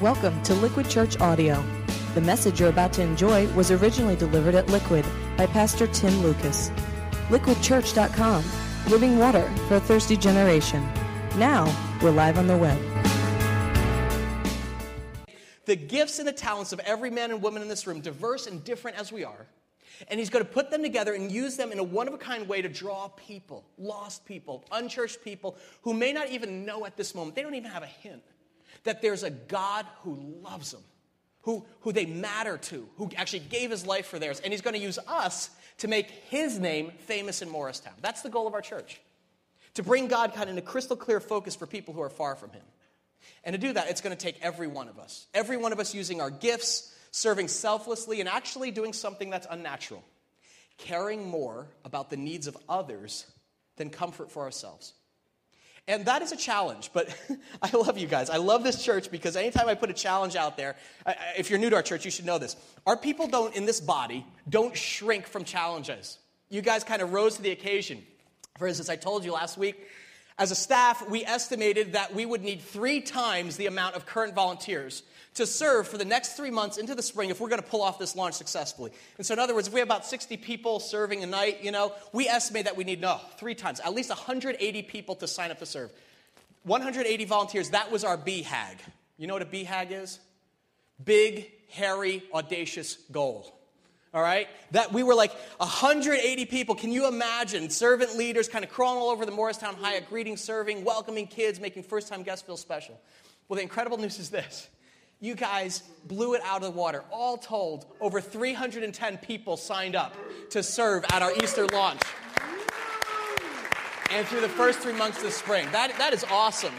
Welcome to Liquid Church Audio. The message you're about to enjoy was originally delivered at Liquid by Pastor Tim Lucas. LiquidChurch.com, living water for a thirsty generation. Now, we're live on the web. The gifts and the talents of every man and woman in this room, diverse and different as we are, and he's going to put them together and use them in a one of a kind way to draw people, lost people, unchurched people who may not even know at this moment, they don't even have a hint that there's a God who loves them, who, who they matter to, who actually gave his life for theirs. And he's going to use us to make his name famous in Morristown. That's the goal of our church. To bring God kind of in a crystal clear focus for people who are far from him. And to do that, it's going to take every one of us. Every one of us using our gifts, serving selflessly, and actually doing something that's unnatural. Caring more about the needs of others than comfort for ourselves. And that is a challenge, but I love you guys. I love this church because anytime I put a challenge out there, if you're new to our church, you should know this. Our people don't, in this body, don't shrink from challenges. You guys kind of rose to the occasion. For instance, I told you last week, as a staff, we estimated that we would need three times the amount of current volunteers to serve for the next three months into the spring if we're going to pull off this launch successfully. And so, in other words, if we have about 60 people serving a night, you know, we estimate that we need, no, three times, at least 180 people to sign up to serve. 180 volunteers, that was our BHAG. You know what a BHAG is? Big, hairy, audacious goal. All right? That we were like 180 people. Can you imagine? Servant leaders kind of crawling all over the Morristown Hyatt, greeting, serving, welcoming kids, making first time guests feel special. Well, the incredible news is this you guys blew it out of the water. All told, over 310 people signed up to serve at our Easter launch. And through the first three months of spring. That, that is awesome.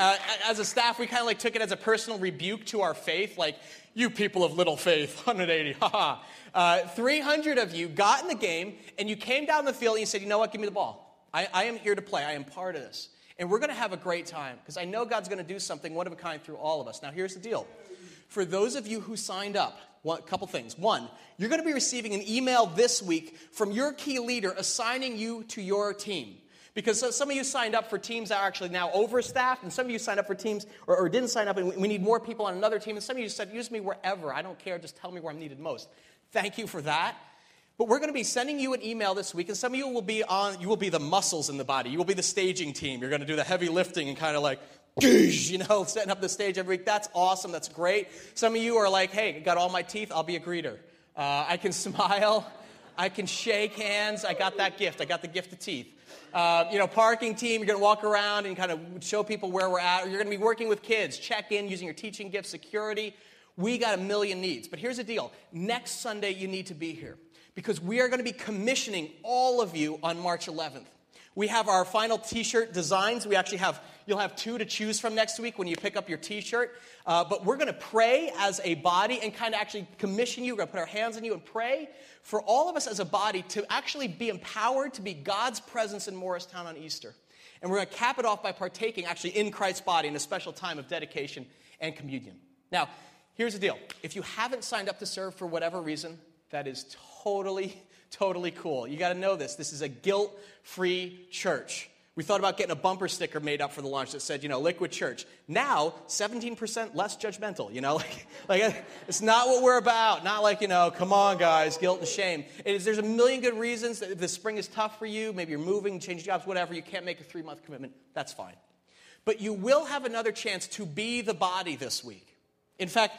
Uh, as a staff, we kind of like took it as a personal rebuke to our faith, like, you people of little faith, 180, haha. Uh, 300 of you got in the game and you came down the field and you said, you know what, give me the ball. I, I am here to play, I am part of this. And we're going to have a great time because I know God's going to do something one of a kind through all of us. Now, here's the deal. For those of you who signed up, a couple things. One, you're going to be receiving an email this week from your key leader assigning you to your team. Because some of you signed up for teams that are actually now overstaffed, and some of you signed up for teams or, or didn't sign up, and we need more people on another team. And some of you said, use me wherever. I don't care. Just tell me where I'm needed most. Thank you for that. But we're going to be sending you an email this week, and some of you will be on, you will be the muscles in the body. You will be the staging team. You're going to do the heavy lifting and kind of like, you know, setting up the stage every week. That's awesome. That's great. Some of you are like, hey, I got all my teeth. I'll be a greeter. Uh, I can smile. I can shake hands. I got that gift. I got the gift of teeth. Uh, you know, parking team, you're going to walk around and kind of show people where we're at. Or you're going to be working with kids, check in using your teaching gift, security. We got a million needs. But here's the deal next Sunday, you need to be here because we are going to be commissioning all of you on March 11th. We have our final t shirt designs. We actually have, you'll have two to choose from next week when you pick up your t shirt. Uh, but we're going to pray as a body and kind of actually commission you. We're going to put our hands on you and pray for all of us as a body to actually be empowered to be God's presence in Morristown on Easter. And we're going to cap it off by partaking actually in Christ's body in a special time of dedication and communion. Now, here's the deal if you haven't signed up to serve for whatever reason, that is totally, totally cool. You got to know this. This is a guilt free church. We thought about getting a bumper sticker made up for the launch that said, you know, Liquid Church. Now, 17% less judgmental, you know? Like, like it's not what we're about. Not like, you know, come on, guys, guilt and shame. There's a million good reasons that if the spring is tough for you, maybe you're moving, changing jobs, whatever, you can't make a three month commitment, that's fine. But you will have another chance to be the body this week. In fact,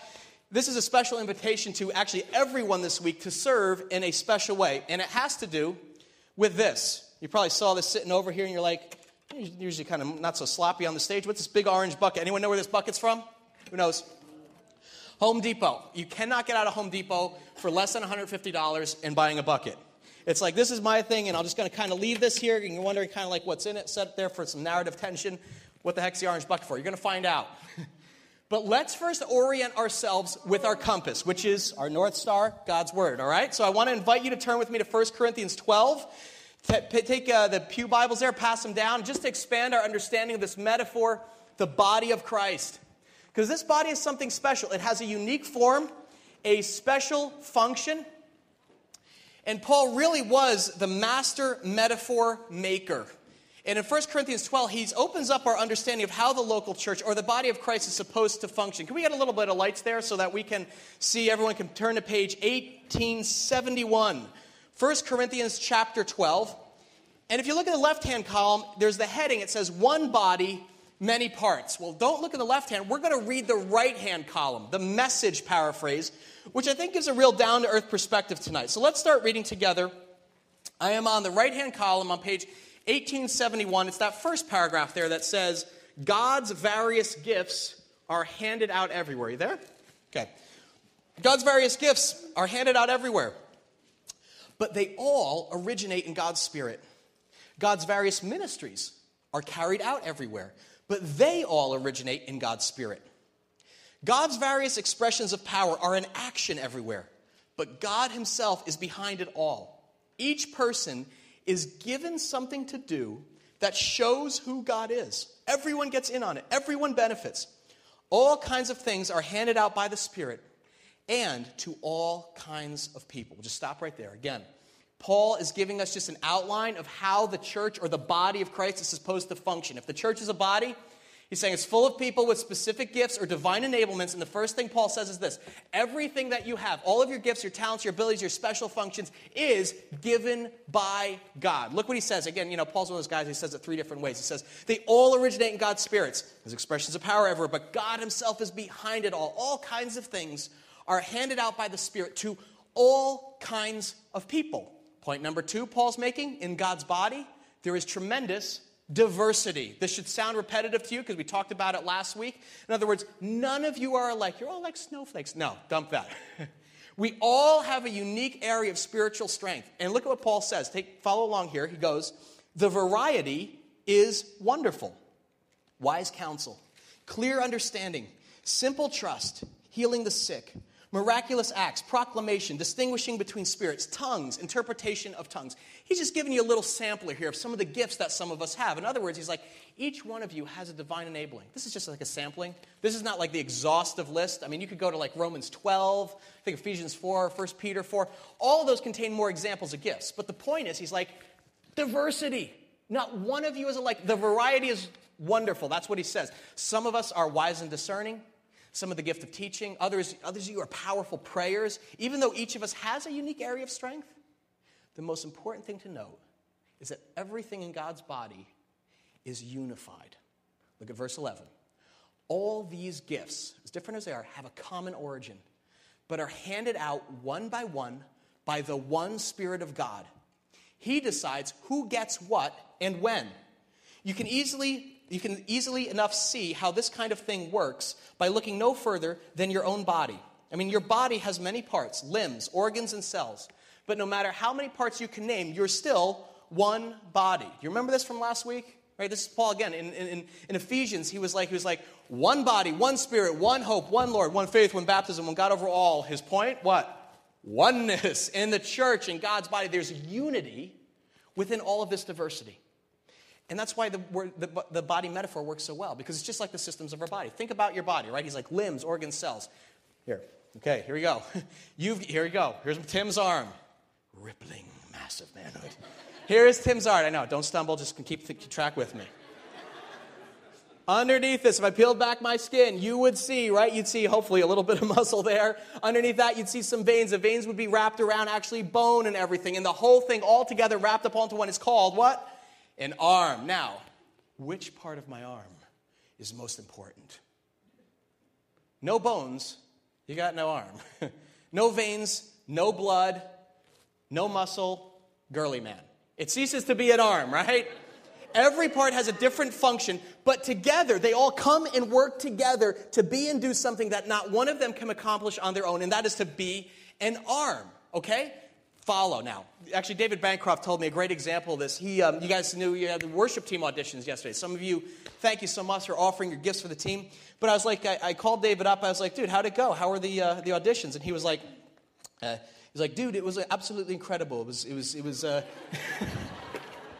this is a special invitation to actually everyone this week to serve in a special way. And it has to do with this. You probably saw this sitting over here and you're like, usually kind of not so sloppy on the stage. What's this big orange bucket? Anyone know where this bucket's from? Who knows? Home Depot. You cannot get out of Home Depot for less than $150 and buying a bucket. It's like, this is my thing, and I'm just going to kind of leave this here, and you're wondering kind of like what's in it, set there for some narrative tension. What the heck's the orange bucket for? You're going to find out. But let's first orient ourselves with our compass, which is our North Star, God's Word, all right? So I want to invite you to turn with me to 1 Corinthians 12. Take uh, the Pew Bibles there, pass them down, just to expand our understanding of this metaphor, the body of Christ. Because this body is something special. It has a unique form, a special function. And Paul really was the master metaphor maker. And in 1 Corinthians 12, he opens up our understanding of how the local church or the body of Christ is supposed to function. Can we get a little bit of lights there so that we can see, everyone can turn to page 1871. 1 Corinthians chapter 12. And if you look at the left hand column, there's the heading. It says, One body, many parts. Well, don't look in the left hand. We're going to read the right hand column, the message paraphrase, which I think gives a real down to earth perspective tonight. So let's start reading together. I am on the right hand column on page 1871. It's that first paragraph there that says, God's various gifts are handed out everywhere. You there? Okay. God's various gifts are handed out everywhere, but they all originate in God's Spirit. God's various ministries are carried out everywhere, but they all originate in God's Spirit. God's various expressions of power are in action everywhere, but God Himself is behind it all. Each person is given something to do that shows who God is. Everyone gets in on it, everyone benefits. All kinds of things are handed out by the Spirit and to all kinds of people. We'll just stop right there. Again, Paul is giving us just an outline of how the church or the body of Christ is supposed to function. If the church is a body, He's saying it's full of people with specific gifts or divine enablements. And the first thing Paul says is this everything that you have, all of your gifts, your talents, your abilities, your special functions, is given by God. Look what he says. Again, you know, Paul's one of those guys, he says it three different ways. He says, they all originate in God's spirits. There's expressions of power ever, but God himself is behind it all. All kinds of things are handed out by the Spirit to all kinds of people. Point number two, Paul's making in God's body, there is tremendous diversity. This should sound repetitive to you because we talked about it last week. In other words, none of you are alike. You're all like snowflakes. No, dump that. we all have a unique area of spiritual strength. And look at what Paul says. Take follow along here. He goes, "The variety is wonderful. Wise counsel, clear understanding, simple trust, healing the sick, miraculous acts, proclamation, distinguishing between spirits, tongues, interpretation of tongues. He's just giving you a little sampler here of some of the gifts that some of us have. In other words, he's like, each one of you has a divine enabling. This is just like a sampling. This is not like the exhaustive list. I mean, you could go to like Romans 12, I think Ephesians 4, 1 Peter 4. All those contain more examples of gifts. But the point is, he's like, diversity. Not one of you is alike. The variety is wonderful. That's what he says. Some of us are wise and discerning some of the gift of teaching, others, others of you are powerful prayers. Even though each of us has a unique area of strength, the most important thing to note is that everything in God's body is unified. Look at verse 11. All these gifts, as different as they are, have a common origin, but are handed out one by one by the one Spirit of God. He decides who gets what and when. You can easily you can easily enough see how this kind of thing works by looking no further than your own body. I mean, your body has many parts, limbs, organs, and cells. But no matter how many parts you can name, you're still one body. You remember this from last week? Right, this is Paul again. In, in, in Ephesians, he was like, he was like, one body, one spirit, one hope, one Lord, one faith, one baptism, one God over all. His point, what? Oneness in the church, in God's body. There's unity within all of this diversity. And that's why the, the, the, body metaphor works so well, because it's just like the systems of our body. Think about your body, right? He's like limbs, organs, cells. Here, okay, here we go. You've, here we go. Here's Tim's arm. Rippling, massive manhood. Here's Tim's arm. I know, don't stumble, just keep, keep track with me. Underneath this, if I peeled back my skin, you would see, right? You'd see hopefully a little bit of muscle there. Underneath that, you'd see some veins. The veins would be wrapped around actually bone and everything. And the whole thing all together wrapped up onto one is called what? An arm. Now, which part of my arm is most important? No bones, you got no arm. no veins, no blood, no muscle, girly man. It ceases to be an arm, right? Every part has a different function, but together they all come and work together to be and do something that not one of them can accomplish on their own, and that is to be an arm, okay? Follow now. Actually, David Bancroft told me a great example of this. He, um, you guys knew you had the worship team auditions yesterday. Some of you, thank you so much for offering your gifts for the team. But I was like, I, I called David up. I was like, dude, how'd it go? How were the, uh, the auditions? And he was like, uh, he was like, dude, it was absolutely incredible. It was, it was, it was uh,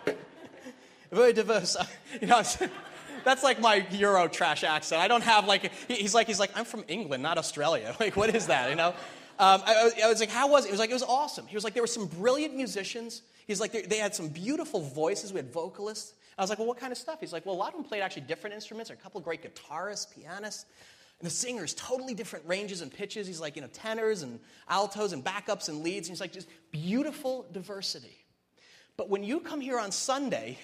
very diverse. you know, that's like my Euro trash accent. I don't have like, he's like, he's like, I'm from England, not Australia. Like, what is that, you know? Um, I, I, was like, how was it? He was like, it was awesome. He was like, there were some brilliant musicians. He's like, they, they had some beautiful voices. We had vocalists. I was like, well, what kind of stuff? He's like, well, a lot of them played actually different instruments. There a couple of great guitarists, pianists. And the singers, totally different ranges and pitches. He's like, you know, tenors and altos and backups and leads. And he's like, just beautiful diversity. But when you come here on Sunday,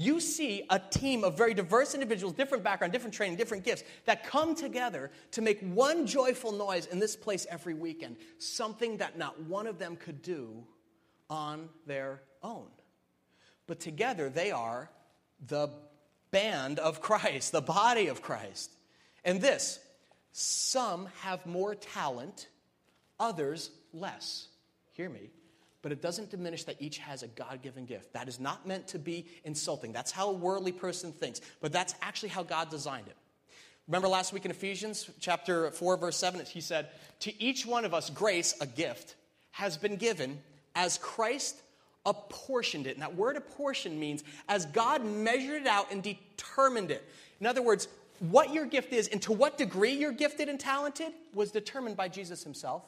you see a team of very diverse individuals, different background, different training, different gifts that come together to make one joyful noise in this place every weekend, something that not one of them could do on their own. But together they are the band of Christ, the body of Christ. And this, some have more talent, others less. Hear me but it doesn't diminish that each has a God given gift. That is not meant to be insulting. That's how a worldly person thinks, but that's actually how God designed it. Remember last week in Ephesians chapter 4, verse 7, he said, To each one of us, grace, a gift, has been given as Christ apportioned it. And that word apportion means as God measured it out and determined it. In other words, what your gift is and to what degree you're gifted and talented was determined by Jesus himself.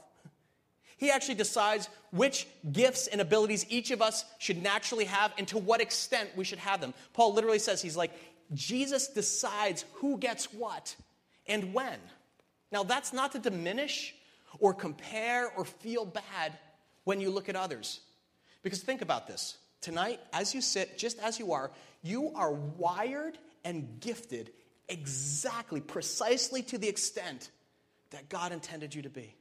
He actually decides which gifts and abilities each of us should naturally have and to what extent we should have them. Paul literally says, he's like, Jesus decides who gets what and when. Now, that's not to diminish or compare or feel bad when you look at others. Because think about this. Tonight, as you sit, just as you are, you are wired and gifted exactly, precisely to the extent that God intended you to be.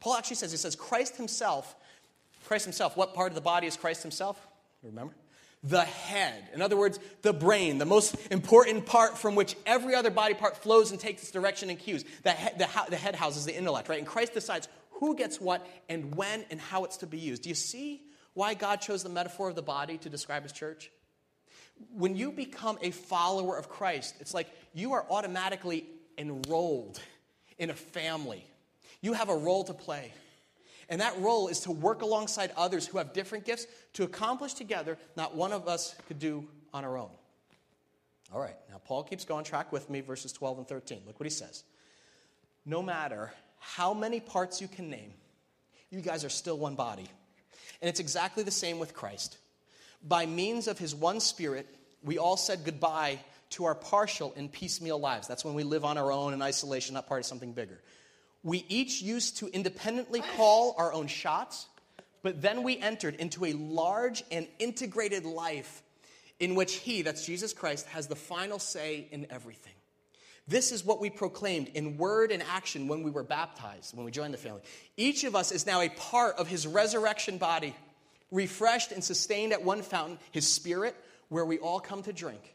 Paul actually says, he says, Christ himself, Christ himself, what part of the body is Christ himself? Remember? The head. In other words, the brain, the most important part from which every other body part flows and takes its direction and cues. The head, the, the head houses the intellect, right? And Christ decides who gets what and when and how it's to be used. Do you see why God chose the metaphor of the body to describe his church? When you become a follower of Christ, it's like you are automatically enrolled in a family you have a role to play. And that role is to work alongside others who have different gifts to accomplish together not one of us could do on our own. All right, now Paul keeps going, track with me, verses 12 and 13. Look what he says. No matter how many parts you can name, you guys are still one body. And it's exactly the same with Christ. By means of his one spirit, we all said goodbye to our partial and piecemeal lives. That's when we live on our own in isolation, not part of something bigger. We each used to independently call our own shots, but then we entered into a large and integrated life in which He, that's Jesus Christ, has the final say in everything. This is what we proclaimed in word and action when we were baptized, when we joined the family. Each of us is now a part of His resurrection body, refreshed and sustained at one fountain, His Spirit, where we all come to drink.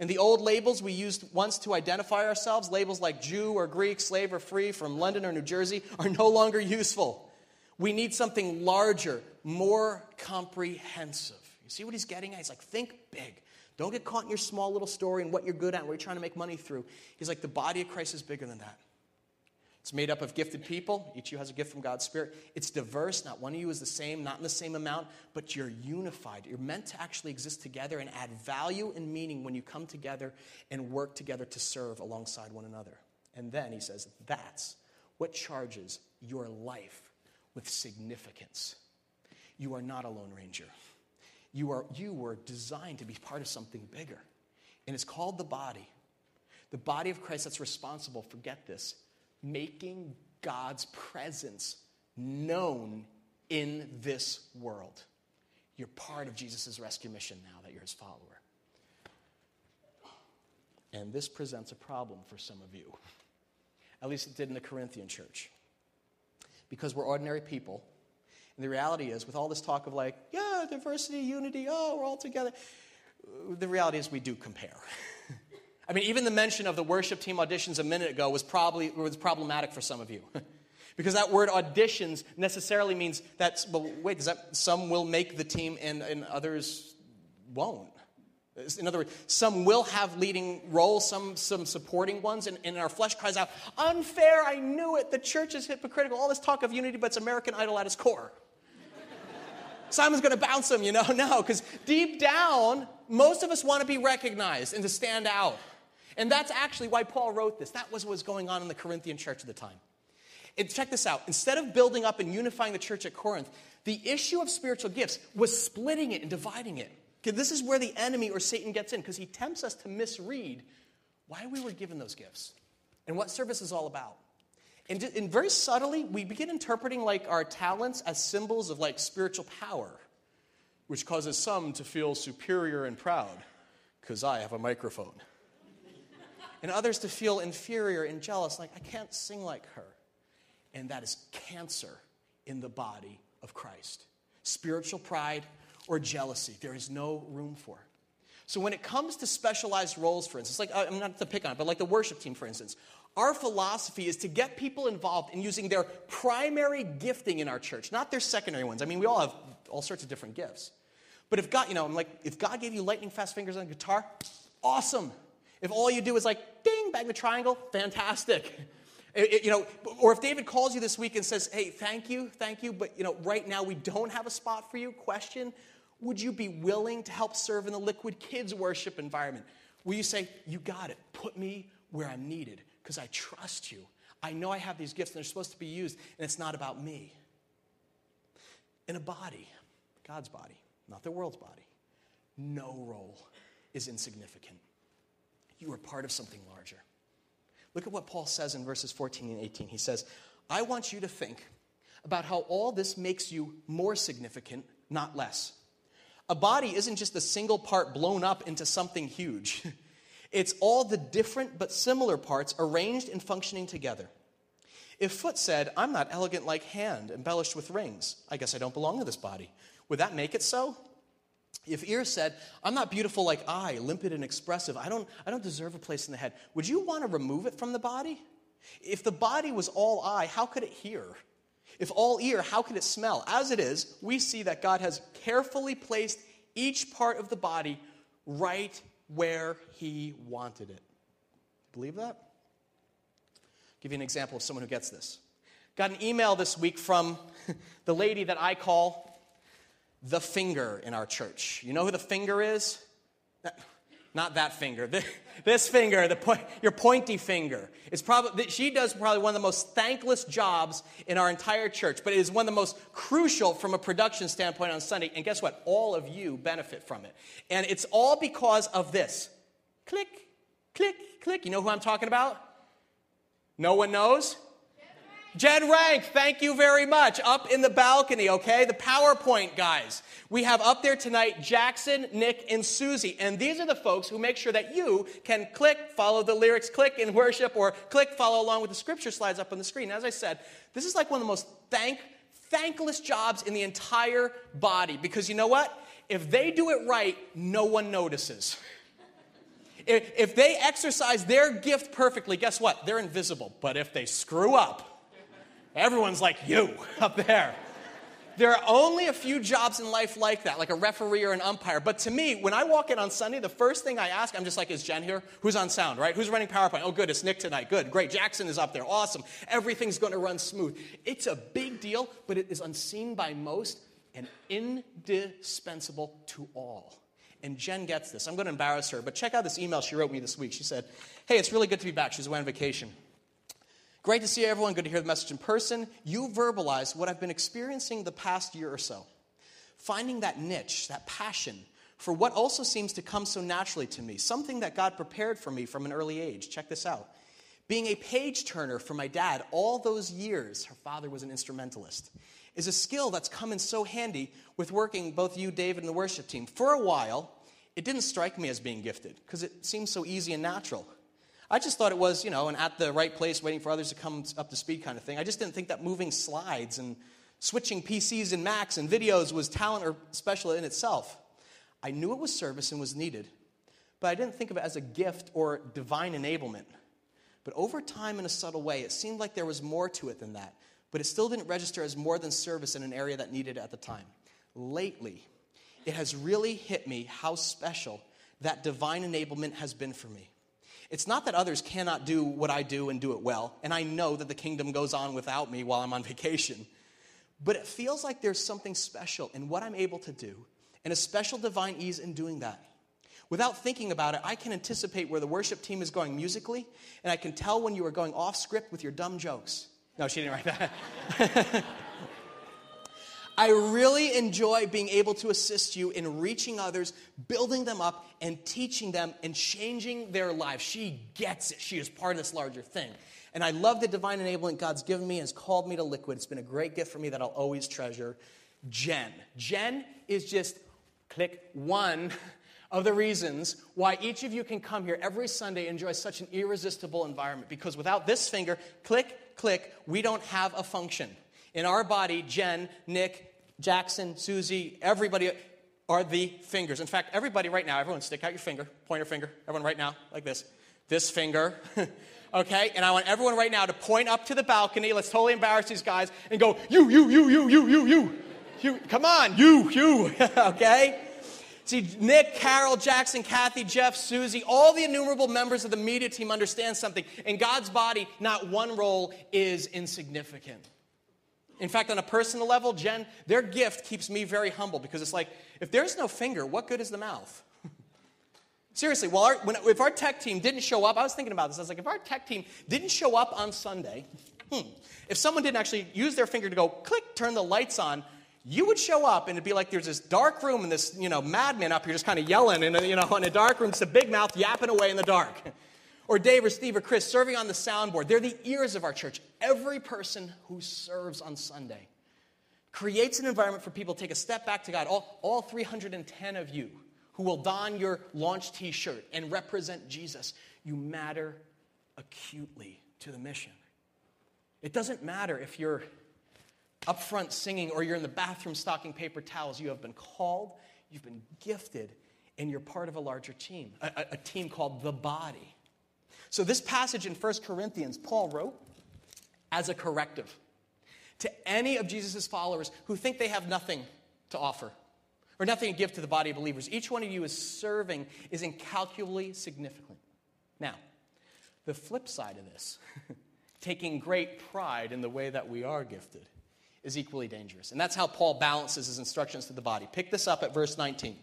And the old labels we used once to identify ourselves, labels like Jew or Greek, slave or free from London or New Jersey, are no longer useful. We need something larger, more comprehensive. You see what he's getting at? He's like, think big. Don't get caught in your small little story and what you're good at, what you're trying to make money through. He's like, the body of Christ is bigger than that. It's made up of gifted people. Each of you has a gift from God's Spirit. It's diverse. Not one of you is the same, not in the same amount, but you're unified. You're meant to actually exist together and add value and meaning when you come together and work together to serve alongside one another. And then he says, that's what charges your life with significance. You are not a Lone Ranger. You, are, you were designed to be part of something bigger. And it's called the body. The body of Christ that's responsible, forget this, making God's presence known in this world. You're part of Jesus' rescue mission now that you're his follower. And this presents a problem for some of you. At least it did in the Corinthian church. Because we're ordinary people. And the reality is, with all this talk of like, yeah, diversity, unity, oh, we're all together, the reality is we do compare. I mean, even the mention of the worship team auditions a minute ago was probably was problematic for some of you. because that word auditions necessarily means that, well, wait, does that some will make the team and, and others won't? In other words, some will have leading roles, some, some supporting ones, and, and our flesh cries out, unfair, I knew it, the church is hypocritical, all this talk of unity, but it's American Idol at its core. Simon's going to bounce him, you know? No, because deep down, most of us want to be recognized and to stand out. And that's actually why Paul wrote this. That was what was going on in the Corinthian church at the time. And check this out. Instead of building up and unifying the church at Corinth, the issue of spiritual gifts was splitting it and dividing it. This is where the enemy or Satan gets in because he tempts us to misread why we were given those gifts and what service is all about. And, and very subtly, we begin interpreting like our talents as symbols of like spiritual power, which causes some to feel superior and proud because I have a microphone. And others to feel inferior and jealous, like I can't sing like her. And that is cancer in the body of Christ. Spiritual pride or jealousy, there is no room for. So when it comes to specialized roles, for instance, like I'm not to pick on it, but like the worship team, for instance, our philosophy is to get people involved in using their primary gifting in our church, not their secondary ones. I mean, we all have all sorts of different gifts. But if God, you know, I'm like, if God gave you lightning fast fingers on guitar, awesome. If all you do is like, ding, bang the triangle, fantastic. It, it, you know, or if David calls you this week and says, hey, thank you, thank you, but you know, right now we don't have a spot for you, question, would you be willing to help serve in the liquid kids worship environment? Will you say, you got it, put me where I'm needed? because I trust you. I know I have these gifts and they're supposed to be used, and it's not about me. In a body, God's body, not the world's body, no role is insignificant. You are part of something larger. Look at what Paul says in verses 14 and 18. He says, I want you to think about how all this makes you more significant, not less. A body isn't just a single part blown up into something huge. It's all the different but similar parts arranged and functioning together. If foot said, I'm not elegant like hand, embellished with rings, I guess I don't belong to this body, would that make it so? If ear said, I'm not beautiful like eye, limpid and expressive, I don't, I don't deserve a place in the head, would you want to remove it from the body? If the body was all eye, how could it hear? If all ear, how could it smell? As it is, we see that God has carefully placed each part of the body right where he wanted it. Believe that? I'll give you an example of someone who gets this. Got an email this week from the lady that I call the finger in our church. You know who the finger is? Not that finger. This finger, the po- your pointy finger. It's probably she does probably one of the most thankless jobs in our entire church, but it is one of the most crucial from a production standpoint on Sunday. And guess what? All of you benefit from it. And it's all because of this. Click, click, click. You know who I'm talking about? No one knows? Jed Rank, thank you very much. Up in the balcony, okay? The PowerPoint guys. We have up there tonight Jackson, Nick, and Susie. And these are the folks who make sure that you can click, follow the lyrics, click in worship, or click, follow along with the scripture slides up on the screen. As I said, this is like one of the most thank, thankless jobs in the entire body. Because you know what? If they do it right, no one notices. If, if they exercise their gift perfectly, guess what? They're invisible. But if they screw up, Everyone's like you up there. There are only a few jobs in life like that, like a referee or an umpire. But to me, when I walk in on Sunday, the first thing I ask, I'm just like, is Jen here? Who's on sound, right? Who's running PowerPoint? Oh, good, it's Nick tonight. Good, great. Jackson is up there. Awesome. Everything's going to run smooth. It's a big deal, but it is unseen by most and indispensable to all. And Jen gets this. I'm going to embarrass her, but check out this email she wrote me this week. She said, Hey, it's really good to be back. She's away on vacation. Great to see everyone. Good to hear the message in person. You verbalize what I've been experiencing the past year or so. Finding that niche, that passion for what also seems to come so naturally to me, something that God prepared for me from an early age. Check this out. Being a page turner for my dad all those years, her father was an instrumentalist, is a skill that's come in so handy with working both you, David, and the worship team. For a while, it didn't strike me as being gifted because it seems so easy and natural. I just thought it was, you know, an at the right place, waiting for others to come up to speed kind of thing. I just didn't think that moving slides and switching PCs and Macs and videos was talent or special in itself. I knew it was service and was needed, but I didn't think of it as a gift or divine enablement. But over time, in a subtle way, it seemed like there was more to it than that. But it still didn't register as more than service in an area that needed it at the time. Lately, it has really hit me how special that divine enablement has been for me. It's not that others cannot do what I do and do it well, and I know that the kingdom goes on without me while I'm on vacation. But it feels like there's something special in what I'm able to do, and a special divine ease in doing that. Without thinking about it, I can anticipate where the worship team is going musically, and I can tell when you are going off script with your dumb jokes. No, she didn't write that. I really enjoy being able to assist you in reaching others, building them up, and teaching them and changing their lives. She gets it. She is part of this larger thing. And I love the divine enablement God's given me and has called me to Liquid. It's been a great gift for me that I'll always treasure. Jen. Jen is just click one of the reasons why each of you can come here every Sunday and enjoy such an irresistible environment. Because without this finger, click, click, we don't have a function. In our body, Jen, Nick, Jackson, Susie, everybody are the fingers. In fact, everybody right now, everyone stick out your finger, pointer finger, everyone right now, like this. This finger. okay? And I want everyone right now to point up to the balcony. Let's totally embarrass these guys and go, you, you, you, you, you, you, you. you. Come on, you, you. okay? See, Nick, Carol, Jackson, Kathy, Jeff, Susie, all the innumerable members of the media team understand something. In God's body, not one role is insignificant. In fact, on a personal level, Jen, their gift keeps me very humble because it's like, if there's no finger, what good is the mouth? Seriously, well, our, when, if our tech team didn't show up, I was thinking about this. I was like, if our tech team didn't show up on Sunday, hmm, if someone didn't actually use their finger to go click, turn the lights on, you would show up and it'd be like there's this dark room and this, you know, madman up here just kind of yelling and, you know, in a dark room, it's a big mouth yapping away in the dark. or Dave or Steve or Chris serving on the soundboard. They're the ears of our church. Every person who serves on Sunday creates an environment for people to take a step back to God. All, all 310 of you who will don your launch t shirt and represent Jesus, you matter acutely to the mission. It doesn't matter if you're up front singing or you're in the bathroom stocking paper towels. You have been called, you've been gifted, and you're part of a larger team, a, a, team called the body. So, this passage in 1 Corinthians, Paul wrote as a corrective to any of Jesus' followers who think they have nothing to offer or nothing to give to the body of believers. Each one of you is serving is incalculably significant. Now, the flip side of this, taking great pride in the way that we are gifted, is equally dangerous. And that's how Paul balances his instructions to the body. Pick this up at verse 19.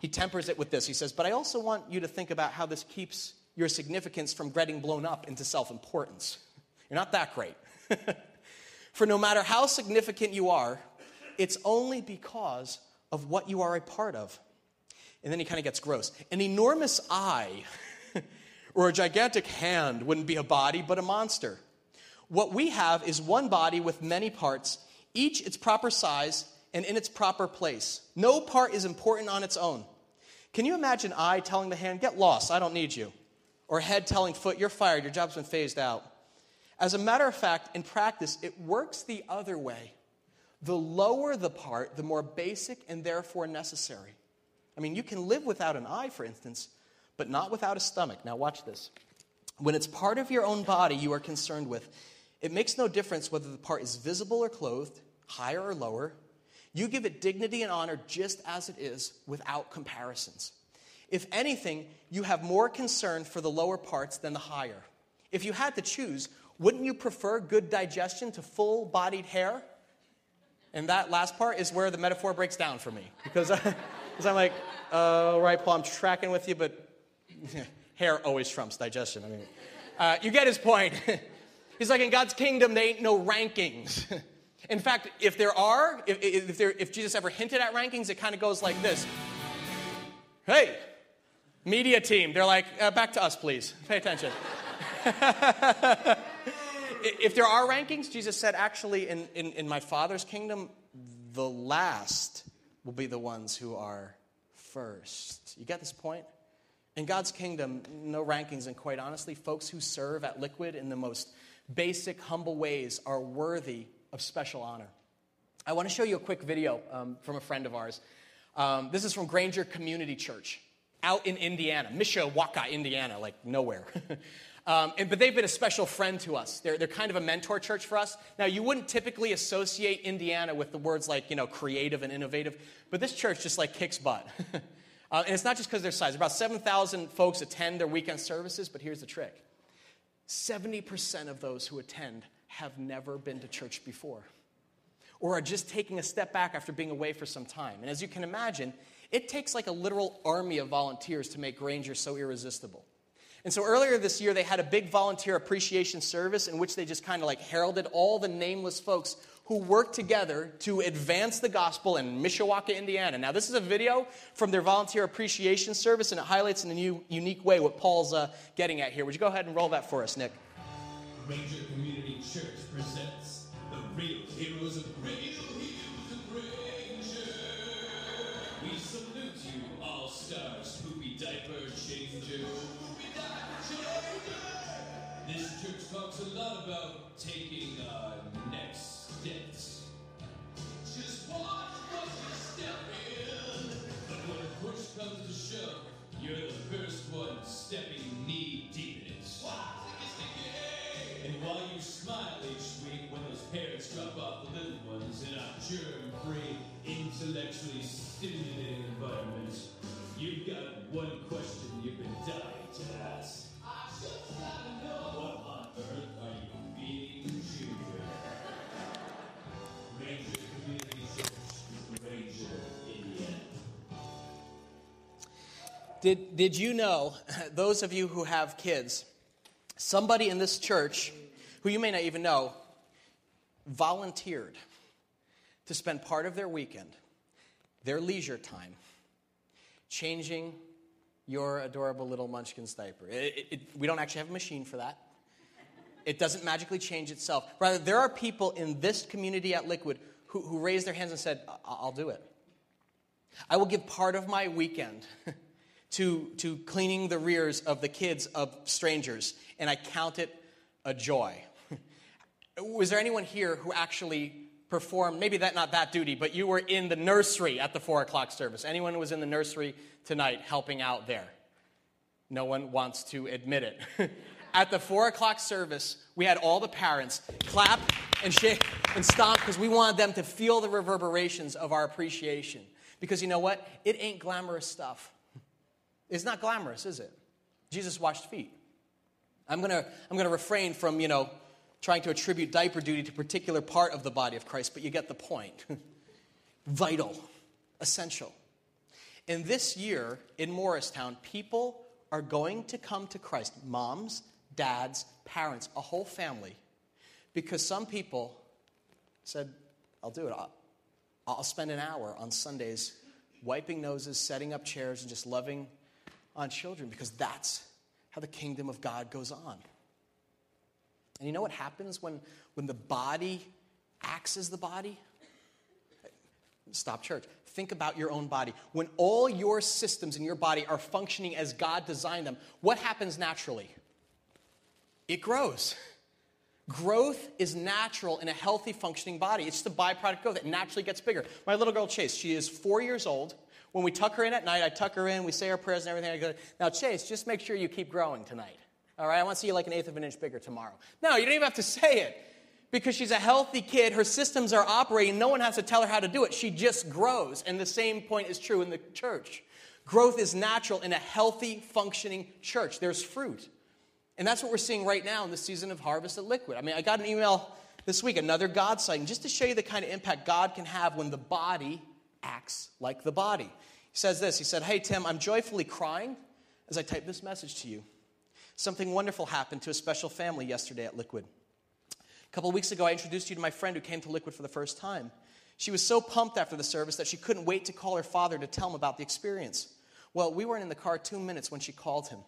He tempers it with this. He says, But I also want you to think about how this keeps your significance from getting blown up into self importance. You're not that great. For no matter how significant you are, it's only because of what you are a part of. And then he kind of gets gross. An enormous eye or a gigantic hand wouldn't be a body, but a monster. What we have is one body with many parts, each its proper size and in its proper place. No part is important on its own. Can you imagine eye telling the hand, get lost, I don't need you? Or head telling foot, you're fired, your job's been phased out? As a matter of fact, in practice, it works the other way. The lower the part, the more basic and therefore necessary. I mean, you can live without an eye, for instance, but not without a stomach. Now, watch this. When it's part of your own body you are concerned with, it makes no difference whether the part is visible or clothed, higher or lower. You give it dignity and honor just as it is without comparisons. If anything, you have more concern for the lower parts than the higher. If you had to choose, wouldn't you prefer good digestion to full bodied hair? And that last part is where the metaphor breaks down for me. Because, I, am like, uh, right, Paul, I'm tracking with you, but hair always trumps digestion. I mean, uh, you get his point. He's like, in God's kingdom, there ain't no rankings. In fact, if there are, if, if, there, if Jesus ever hinted at rankings, it kind of goes like this Hey, media team, they're like, uh, back to us, please. Pay attention. If there are rankings, Jesus said, actually, in, in, in my Father's kingdom, the last will be the ones who are first. You get this point? In God's kingdom, no rankings, and quite honestly, folks who serve at Liquid in the most basic, humble ways are worthy of special honor. I want to show you a quick video um, from a friend of ours. Um, this is from Granger Community Church out in Indiana, Mishawaka, Indiana, like nowhere. um, and, but they've been a special friend to us. They're, they're kind of a mentor church for us. Now, you wouldn't typically associate Indiana with the words like, you know, creative and innovative, but this church just like kicks butt. uh, and it's not just because their size. About 7,000 folks attend their weekend services, but here's the trick 70% of those who attend have never been to church before or are just taking a step back after being away for some time. And as you can imagine, it takes like a literal army of volunteers to make Granger so irresistible. And so earlier this year, they had a big volunteer appreciation service in which they just kind of like heralded all the nameless folks who work together to advance the gospel in Mishawaka, Indiana. Now, this is a video from their volunteer appreciation service, and it highlights in a new, unique way what Paul's uh, getting at here. Would you go ahead and roll that for us, Nick? Granger Community Church presents the real heroes of. Heroes of Granger. We salute you, all stars, talks a lot about taking our next steps. Just watch what you step in. But when a push comes to shove, you're the first one stepping knee deep in it. And while you smile each week when those parents drop off the little ones in our germ-free, intellectually stimulating environment, you've got one question you've been dying to ask. I just gotta know what Did, did you know, those of you who have kids, somebody in this church, who you may not even know, volunteered to spend part of their weekend, their leisure time, changing your adorable little munchkin's diaper. It- it- it- we don't actually have a machine for that. It doesn't magically change itself. Rather, there are people in this community at Liquid who, who raised their hands and said, "I- I'll do it. I will give part of my weekend to, to cleaning the rears of the kids of strangers, and I count it a joy. Was there anyone here who actually performed, maybe that not that duty, but you were in the nursery at the four o'clock service? Anyone who was in the nursery tonight helping out there? No one wants to admit it. At the four o'clock service, we had all the parents clap and shake and stomp because we wanted them to feel the reverberations of our appreciation. Because you know what? It ain't glamorous stuff. It's not glamorous, is it? Jesus washed feet. I'm going to I'm gonna refrain from, you know, trying to attribute diaper duty to a particular part of the body of Christ, but you get the point. Vital, essential. And this year in Morristown, people are going to come to Christ moms, dads, parents, a whole family because some people said, I'll do it. I'll, I'll spend an hour on Sundays wiping noses, setting up chairs, and just loving on children because that's how the kingdom of God goes on. And you know what happens when, when the body acts as the body? Stop church. Think about your own body. When all your systems in your body are functioning as God designed them, what happens naturally? It grows. Growth is natural in a healthy, functioning body. It's a byproduct of. It naturally gets bigger. My little girl, Chase, she is four years old. When we tuck her in at night, I tuck her in, we say our prayers and everything. I go, now, Chase, just make sure you keep growing tonight. All right? I want to see you like an eighth of an inch bigger tomorrow. No, you don't even have to say it. Because she's a healthy kid, her systems are operating, no one has to tell her how to do it. She just grows. And the same point is true in the church. Growth is natural in a healthy, functioning church. There's fruit. And that's what we're seeing right now in the season of harvest at Liquid. I mean, I got an email this week, another God sighting, just to show you the kind of impact God can have when the body acts like the body. He says this He said, Hey, Tim, I'm joyfully crying as I type this message to you. Something wonderful happened to a special family yesterday at Liquid. A couple weeks ago, I introduced you to my friend who came to Liquid for the first time. She was so pumped after the service that she couldn't wait to call her father to tell him about the experience. Well, we weren't in the car two minutes when she called him.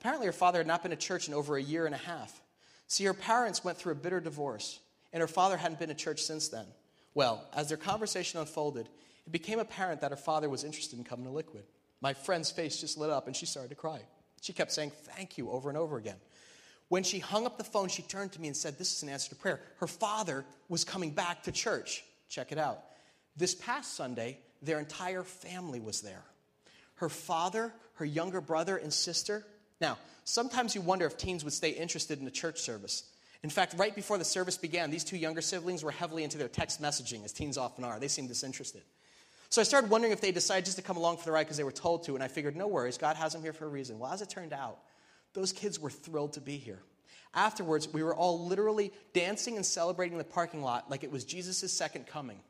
Apparently, her father had not been to church in over a year and a half. See, her parents went through a bitter divorce, and her father hadn't been to church since then. Well, as their conversation unfolded, it became apparent that her father was interested in coming to Liquid. My friend's face just lit up, and she started to cry. She kept saying, Thank you, over and over again. When she hung up the phone, she turned to me and said, This is an answer to prayer. Her father was coming back to church. Check it out. This past Sunday, their entire family was there. Her father, her younger brother, and sister. Now, sometimes you wonder if teens would stay interested in a church service. In fact, right before the service began, these two younger siblings were heavily into their text messaging, as teens often are. They seemed disinterested. So I started wondering if they decided just to come along for the ride because they were told to, and I figured, no worries, God has them here for a reason. Well, as it turned out, those kids were thrilled to be here. Afterwards, we were all literally dancing and celebrating in the parking lot like it was Jesus' second coming.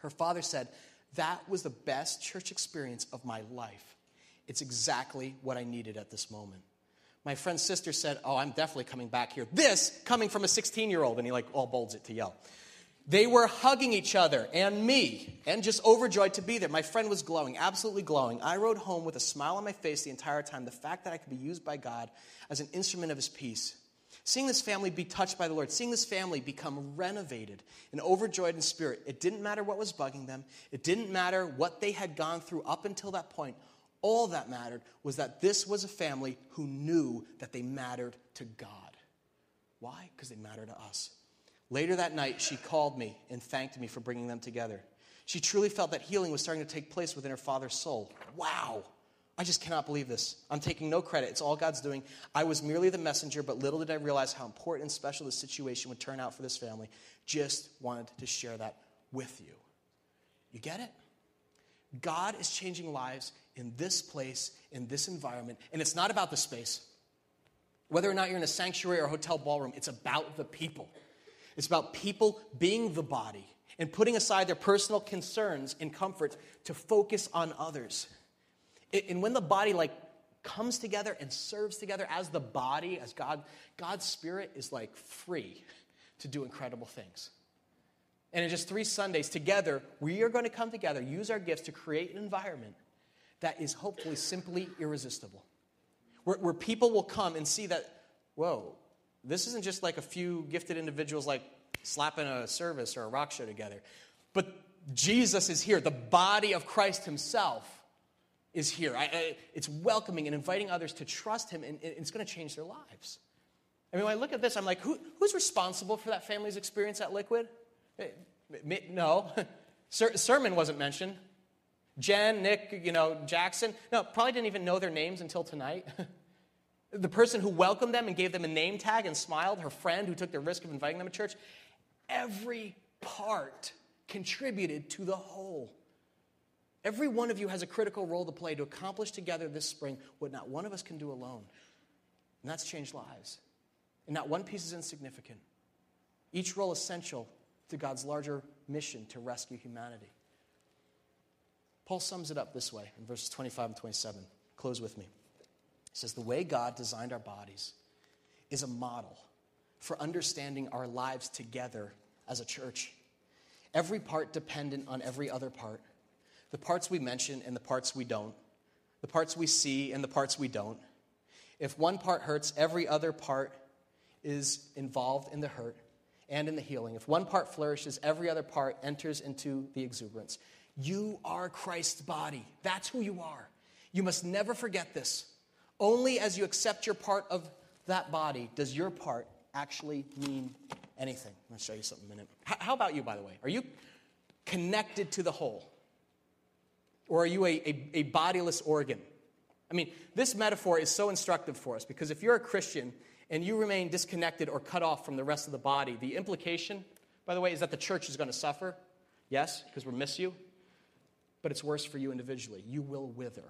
Her father said, That was the best church experience of my life. It's exactly what I needed at this moment. My friend's sister said, Oh, I'm definitely coming back here. This coming from a 16 year old, and he like all bolds it to yell. They were hugging each other and me and just overjoyed to be there. My friend was glowing, absolutely glowing. I rode home with a smile on my face the entire time, the fact that I could be used by God as an instrument of his peace. Seeing this family be touched by the Lord, seeing this family become renovated and overjoyed in spirit, it didn't matter what was bugging them, it didn't matter what they had gone through up until that point. All that mattered was that this was a family who knew that they mattered to God. Why? Because they matter to us. Later that night, she called me and thanked me for bringing them together. She truly felt that healing was starting to take place within her father's soul. Wow! I just cannot believe this. I'm taking no credit. It's all God's doing. I was merely the messenger, but little did I realize how important and special this situation would turn out for this family. Just wanted to share that with you. You get it? God is changing lives in this place, in this environment, and it's not about the space. Whether or not you're in a sanctuary or a hotel ballroom, it's about the people. It's about people being the body and putting aside their personal concerns and comforts to focus on others. And when the body like comes together and serves together as the body, as God, God's spirit is like free to do incredible things. And in just three Sundays together, we are going to come together, use our gifts to create an environment that is hopefully simply irresistible. Where, where people will come and see that, whoa, this isn't just like a few gifted individuals like slapping a service or a rock show together, but Jesus is here. The body of Christ Himself is here. I, I, it's welcoming and inviting others to trust Him, and, it's going to change their lives. I mean, when I look at this, I'm like, Who, who's responsible for that family's experience at Liquid? Eh, no. Sermon wasn't mentioned. Jen, Nick, you know, Jackson. No, probably didn't even know their names until tonight. the person who welcomed them and gave them a name tag and smiled, her friend who took the risk of inviting them to church. Every part contributed to the whole. Every one of you has a critical role to play to accomplish together this spring what not one of us can do alone. And that's changed lives. And not one piece is insignificant. Each role essential to God's larger mission to rescue humanity. Paul sums it up this way in verses 25 and 27. Close with me. He says, The way God designed our bodies is a model for understanding our lives together as a church. Every part dependent on every other part. The parts we mention and the parts we don't. The parts we see and the parts we don't. If one part hurts, every other part is involved in the hurt and in the healing. If one part flourishes, every other part enters into the exuberance. You are Christ's body. That's who you are. You must never forget this. Only as you accept your part of that body does your part actually mean anything. I'm going to show you something in a minute. How about you, by the way? Are you connected to the whole? Or are you a, a, a bodiless organ? I mean, this metaphor is so instructive for us because if you're a Christian and you remain disconnected or cut off from the rest of the body, the implication, by the way, is that the church is going to suffer. Yes, because we miss you but it's worse for you individually. You will wither.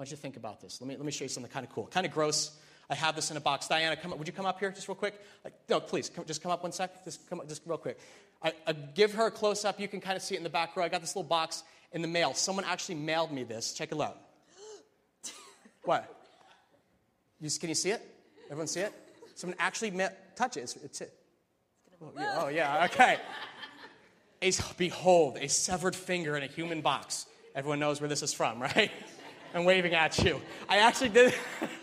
Why don't you think about this? Let me, let me show you something kind of cool, kind of gross. I have this in a box. Diana, come up. Would you come up here just real quick? Like, no, please, come, just come up one sec. Just come up, just real quick. I, I give her a close up. You can kind of see it in the back row. I got this little box in the mail. Someone actually mailed me this. Check it out. what? You, can you see it? Everyone see it? Someone actually ma- touch it. It's, it's it. Oh yeah, oh, yeah. Okay a, behold, a severed finger in a human box. Everyone knows where this is from, right? I'm waving at you. I actually did.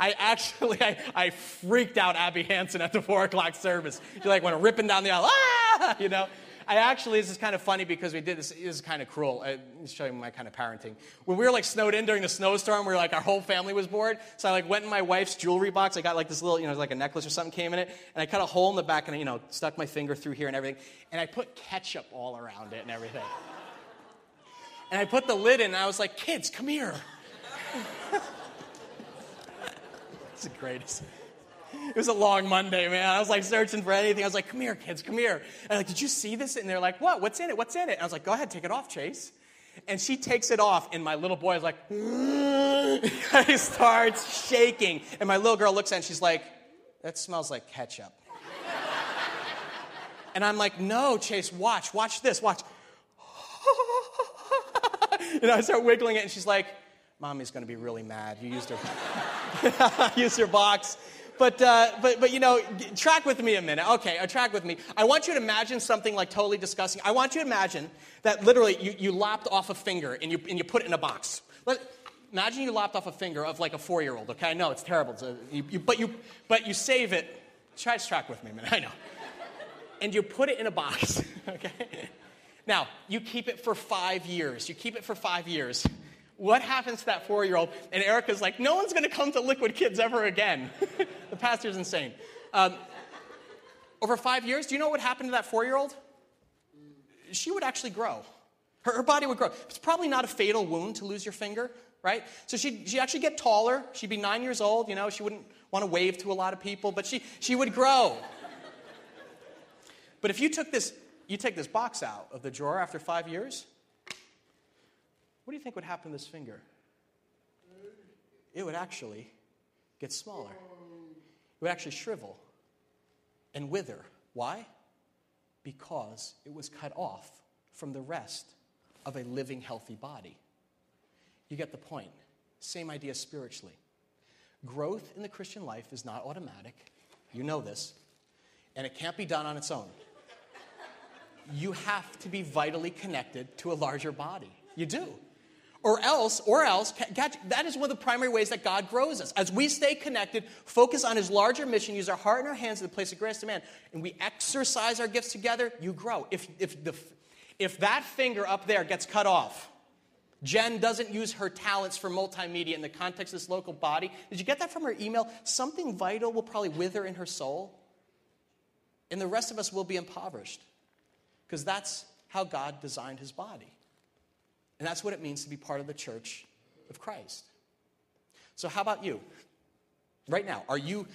I actually, I, I, freaked out Abby Hanson at the four o'clock service. She like went ripping down the aisle, ah, you know. I actually, this is kind of funny because we did this, this is kind of cruel. I, will show you my kind of parenting. When we were like snowed in during the snowstorm, we were like, our whole family was bored. So I like went in my wife's jewelry box. I got like this little, you know, like a necklace or something came in it. And I cut a hole in the back and, you know, stuck my finger through here and everything. And I put ketchup all around it and everything. And I put the lid in and I was like, kids, come here. it's the greatest. It was a long Monday, man. I was like searching for anything. I was like, come here, kids, come here. And I'm like, did you see this? And they're like, what? What's in it? What's in it? And I was like, go ahead, take it off, Chase. And she takes it off, and my little boy is like, he starts shaking. And my little girl looks at it and she's like, that smells like ketchup. and I'm like, no, Chase, watch, watch this, watch. and I start wiggling it, and she's like, Mommy's gonna be really mad. You used her, used your box but, uh, but, but, you know, track with me a minute. Okay, uh, track with me. I want you to imagine something like totally disgusting. I want you to imagine that literally you, you lopped off a finger and you, and you put it in a box. Let, imagine you lopped off a finger of like a four year old, okay? I know it's terrible. It's a, you, you, but, you, but you save it. Try to track with me a minute, I know. And you put it in a box, okay? Now, you keep it for five years. You keep it for five years. What happens to that four year old? And Erica's like, no one's going to come to Liquid Kids ever again. the pastor's insane. Um, over five years, do you know what happened to that four year old? She would actually grow. Her, her, body would grow. It's probably not a fatal wound to lose your finger, right? So she'd, she'd actually get taller. She'd be nine years old. You know, she wouldn't want to wave to a lot of people, but she, she would grow. but if you took this, you take this box out of the drawer after five years, what do you think would happen to this finger? It would actually get smaller. It would actually shrivel and wither. Why? Because it was cut off from the rest of a living, healthy body. You get the point. Same idea spiritually. Growth in the Christian life is not automatic. You know this. And it can't be done on its own. You have to be vitally connected to a larger body. You do. Or else, or else, that is one of the primary ways that God grows us. As we stay connected, focus on His larger mission, use our heart and our hands in the place of greatest demand, and we exercise our gifts together, you grow. If, if, the, if that finger up there gets cut off, Jen doesn't use her talents for multimedia in the context of this local body. Did you get that from her email? Something vital will probably wither in her soul, and the rest of us will be impoverished because that's how God designed His body. And that's what it means to be part of the church of Christ. So, how about you? Right now, are you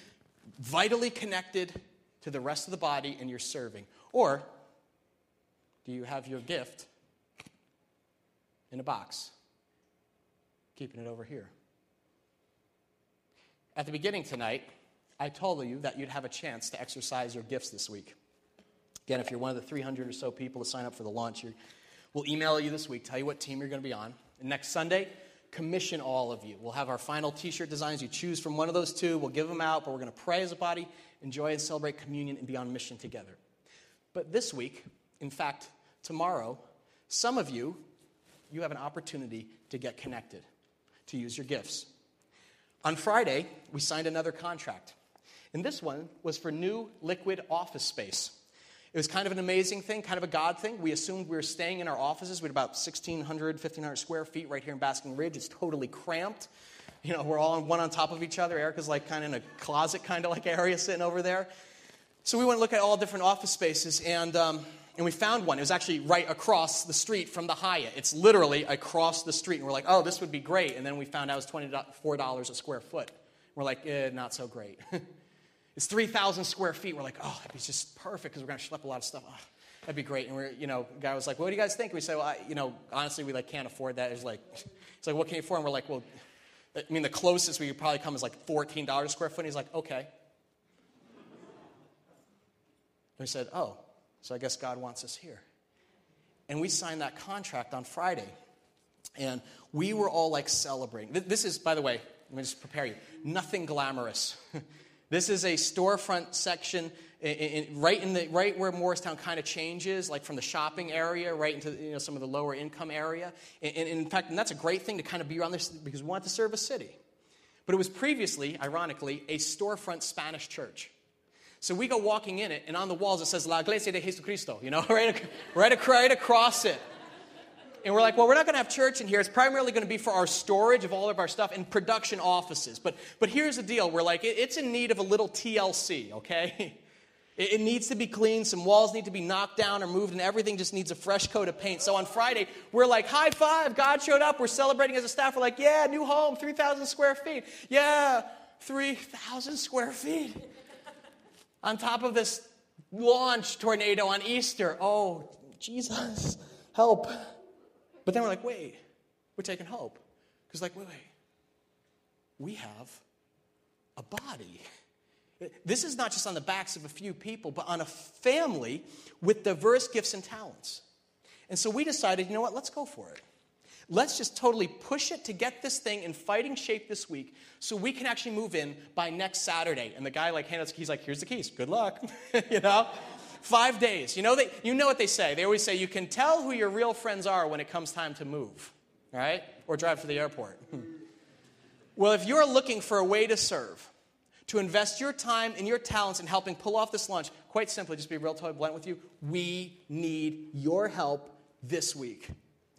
vitally connected to the rest of the body and you're serving? Or do you have your gift in a box, keeping it over here? At the beginning tonight, I told you that you'd have a chance to exercise your gifts this week. Again, if you're one of the 300 or so people to sign up for the launch, We'll email you this week, tell you what team you're going to be on. And next Sunday, commission all of you. We'll have our final t shirt designs. You choose from one of those two. We'll give them out, but we're going to pray as a body, enjoy and celebrate communion, and be on mission together. But this week, in fact, tomorrow, some of you, you have an opportunity to get connected, to use your gifts. On Friday, we signed another contract. And this one was for new liquid office space. It was kind of an amazing thing, kind of a God thing. We assumed we were staying in our offices. We had about 1,600, 1,500 square feet right here in Basking Ridge. It's totally cramped. You know, we're all one on top of each other. Erica's like kind of in a closet kind of like area sitting over there. So we went to look at all different office spaces, and, um, and we found one. It was actually right across the street from the Hyatt. It's literally across the street. And we're like, oh, this would be great. And then we found out it was $24 a square foot. We're like, eh, not so great. It's 3,000 square feet. We're like, oh, that'd be just perfect because we're going to schlep a lot of stuff. Oh, that'd be great. And we're, you know, guy was like, what do you guys think? we said, well, I, you know, honestly, we like can't afford that. It's like, it's like, what can you afford? And we're like, well, I mean, the closest we could probably come is like $14 a square foot. And he's like, okay. And we said, oh, so I guess God wants us here. And we signed that contract on Friday. And we were all like celebrating. This is, by the way, let me just prepare you, nothing glamorous. This is a storefront section in, in, right, in the, right where Morristown kind of changes, like from the shopping area right into you know, some of the lower income area. And, and in fact, and that's a great thing to kind of be around this because we want to serve a city. But it was previously, ironically, a storefront Spanish church. So we go walking in it, and on the walls it says La Iglesia de Jesucristo, you know, right, right, right across it. And we're like, well, we're not going to have church in here. It's primarily going to be for our storage of all of our stuff and production offices. But, but here's the deal we're like, it, it's in need of a little TLC, okay? It, it needs to be cleaned. Some walls need to be knocked down or moved, and everything just needs a fresh coat of paint. So on Friday, we're like, high five, God showed up. We're celebrating as a staff. We're like, yeah, new home, 3,000 square feet. Yeah, 3,000 square feet. on top of this launch tornado on Easter. Oh, Jesus, help. But then we're like, wait, we're taking hope. Because, like, wait, wait, we have a body. This is not just on the backs of a few people, but on a family with diverse gifts and talents. And so we decided, you know what, let's go for it. Let's just totally push it to get this thing in fighting shape this week so we can actually move in by next Saturday. And the guy like handed us keys, like, here's the keys. Good luck. you know? Five days. You know, they, you know what they say. They always say you can tell who your real friends are when it comes time to move, right? Or drive to the airport. well, if you're looking for a way to serve, to invest your time and your talents in helping pull off this lunch, quite simply, just be real totally blunt with you, we need your help this week.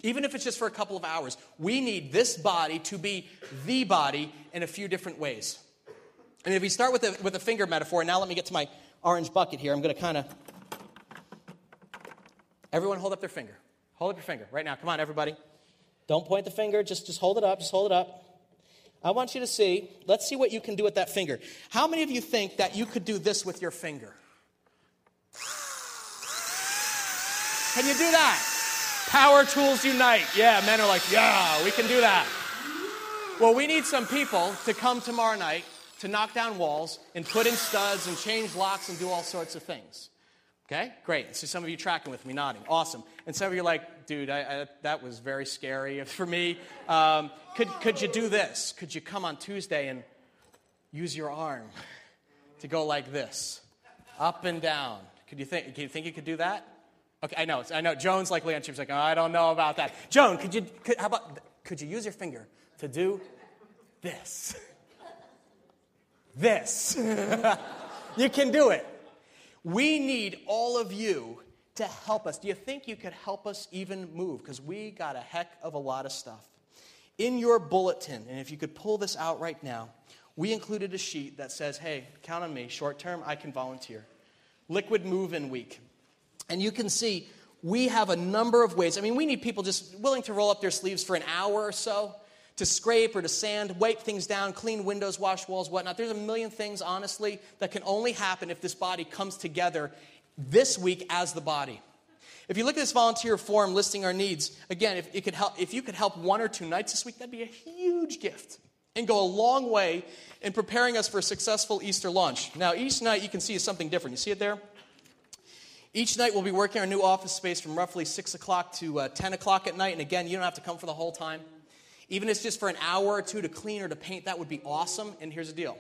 Even if it's just for a couple of hours, we need this body to be the body in a few different ways. And if we start with a, with a finger metaphor, now let me get to my orange bucket here. I'm going to kind of. Everyone hold up their finger. Hold up your finger right now. Come on, everybody. Don't point the finger, just, just hold it up. Just hold it up. I want you to see, let's see what you can do with that finger. How many of you think that you could do this with your finger? Can you do that? Power tools unite. Yeah, men are like, yeah, we can do that. Well, we need some people to come tomorrow night to knock down walls and put in studs and change locks and do all sorts of things. Okay, great. So some of you tracking with me, nodding. Awesome. And some of you are like, dude, I, I, that was very scary for me. Um, could, could you do this? Could you come on Tuesday and use your arm to go like this, up and down? Could you think, you think you could do that? Okay, I know. I know. Joan's like Leon. She's like, oh, I don't know about that. Joan, could you? Could, how about? Could you use your finger to do this? This. you can do it. We need all of you to help us. Do you think you could help us even move? Because we got a heck of a lot of stuff. In your bulletin, and if you could pull this out right now, we included a sheet that says, hey, count on me, short term, I can volunteer. Liquid Move In Week. And you can see we have a number of ways. I mean, we need people just willing to roll up their sleeves for an hour or so to scrape or to sand, wipe things down, clean windows, wash walls, whatnot. There's a million things, honestly, that can only happen if this body comes together this week as the body. If you look at this volunteer form listing our needs, again, if, could help, if you could help one or two nights this week, that'd be a huge gift and go a long way in preparing us for a successful Easter launch. Now, each night you can see something different. You see it there? Each night we'll be working our new office space from roughly 6 o'clock to uh, 10 o'clock at night. And again, you don't have to come for the whole time. Even if it's just for an hour or two to clean or to paint, that would be awesome. And here's the deal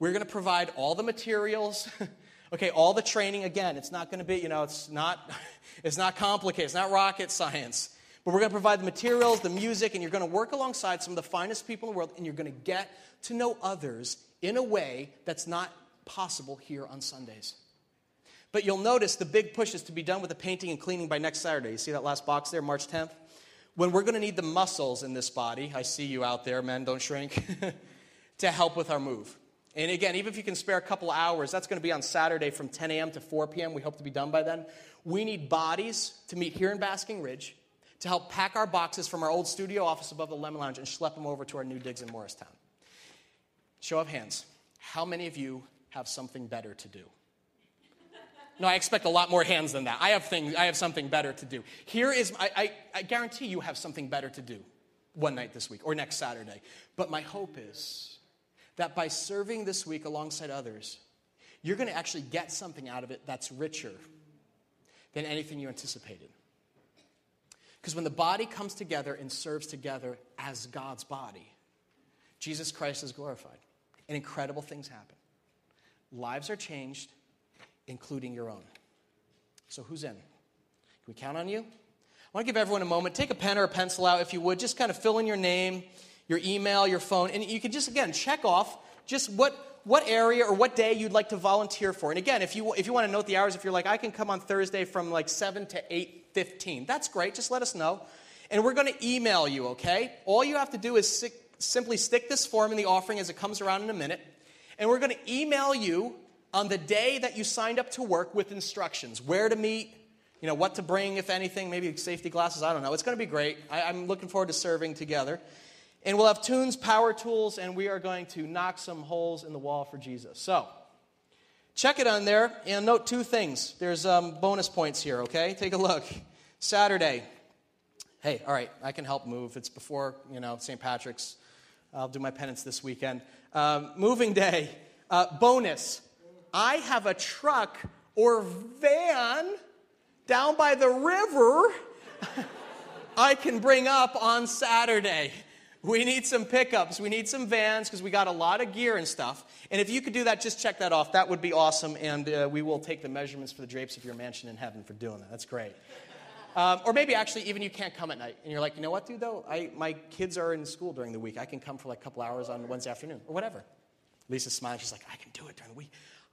we're going to provide all the materials. okay, all the training. Again, it's not going to be, you know, it's not, it's not complicated. It's not rocket science. But we're going to provide the materials, the music, and you're going to work alongside some of the finest people in the world, and you're going to get to know others in a way that's not possible here on Sundays. But you'll notice the big push is to be done with the painting and cleaning by next Saturday. You see that last box there, March 10th? When we're going to need the muscles in this body, I see you out there, men, don't shrink, to help with our move. And again, even if you can spare a couple hours, that's going to be on Saturday from 10 a.m. to 4 p.m. We hope to be done by then. We need bodies to meet here in Basking Ridge to help pack our boxes from our old studio office above the Lemon Lounge and schlep them over to our new digs in Morristown. Show of hands. How many of you have something better to do? No, I expect a lot more hands than that. I have things, I have something better to do. Here is, I, I, I guarantee you have something better to do one night this week or next Saturday. But my hope is that by serving this week alongside others, you're going to actually get something out of it that's richer than anything you anticipated. Because when the body comes together and serves together as God's body, Jesus Christ is glorified and incredible things happen. Lives are changed including your own. So, who's in? Can we count on you? I want to give everyone a moment. Take a pen or a pencil out, if you would. Just kind of fill in your name, your email, your phone, and you can just, again, check off just what, what area or what day you'd like to volunteer for. And again, if you, if you want to note the hours, if you're like, I can come on Thursday from like 7 to 8.15, that's great. Just let us know. And we're going to email you, okay? All you have to do is si- simply stick this form in the offering as it comes around in a minute. And we're going to email you on the day that you signed up to work with instructions where to meet, you know, what to bring, if anything, maybe safety glasses, I don't know. It's going to be great. I, am looking forward to serving together. And we'll have tunes, power tools, and we are going to knock some holes in the wall for Jesus. So, check it on there and note two things. There's um, bonus points here, okay? Take a look. Saturday. Hey, all right, I can help move. It's before, you know, St. Patrick's. I'll do my penance this weekend. Um, moving day. Uh, bonus I have a truck or van down by the river I can bring up on Saturday. We need some pickups. We need some vans because we got a lot of gear and stuff. And if you could do that, just check that off. That would be awesome. And uh, we will take the measurements for the drapes of your mansion in heaven for doing that. That's great. Um, or maybe actually, even you can't come at night. And you're like, you know what, dude, though? I, my kids are in school during the week. I can come for like a couple hours on Wednesday afternoon or whatever. Lisa's smiling. She's like, I can do it during the week.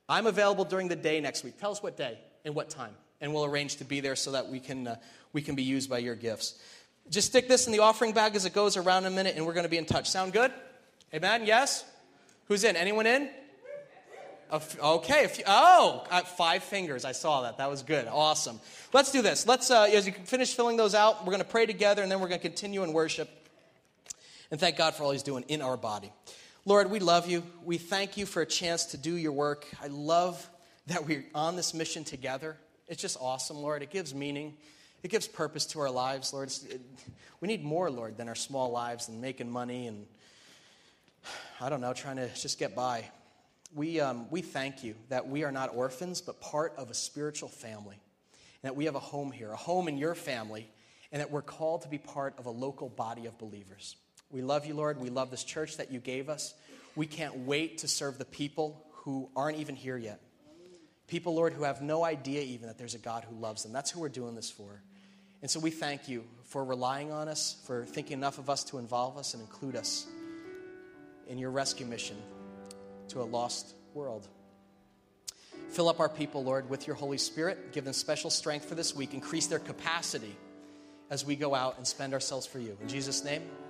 I'm available during the day next week. Tell us what day and what time. And we'll arrange to be there so that we can, uh, we can be used by your gifts. Just stick this in the offering bag as it goes around a minute, and we're going to be in touch. Sound good? Amen? Yes? Who's in? Anyone in? okay. Few, oh, uh, fingers. I saw that. That was good. Awesome. Let's do this. Let's, uh, as you finish filling those out, we're going to pray together, and then we're going to continue in worship and thank God for all He's doing in our body. Lord, we love you. We thank you for a chance to do your work. I love that we're on this mission together. It's just awesome, Lord. It gives meaning. It gives purpose to our lives, Lord. It, we need more, Lord, than our small lives and making money and, I don't know, trying to just get by. We, um, we thank you that we are not orphans, but part of a spiritual family. And that we have a home here, a home in your family, and that we're called to be part of a local body of believers. We love you, Lord. We love this church that you gave us. We can't wait to serve the people who aren't even here yet. People, Lord, who have no idea even that there's a God who loves them. That's who we're doing this for. And so we thank you for relying on us, for thinking enough of us to involve us and include us in your rescue mission to a lost world. Fill up our people, Lord, with your Holy Spirit. Give them special strength for this week. Increase their capacity as we go out and spend ourselves for you. In Jesus' name,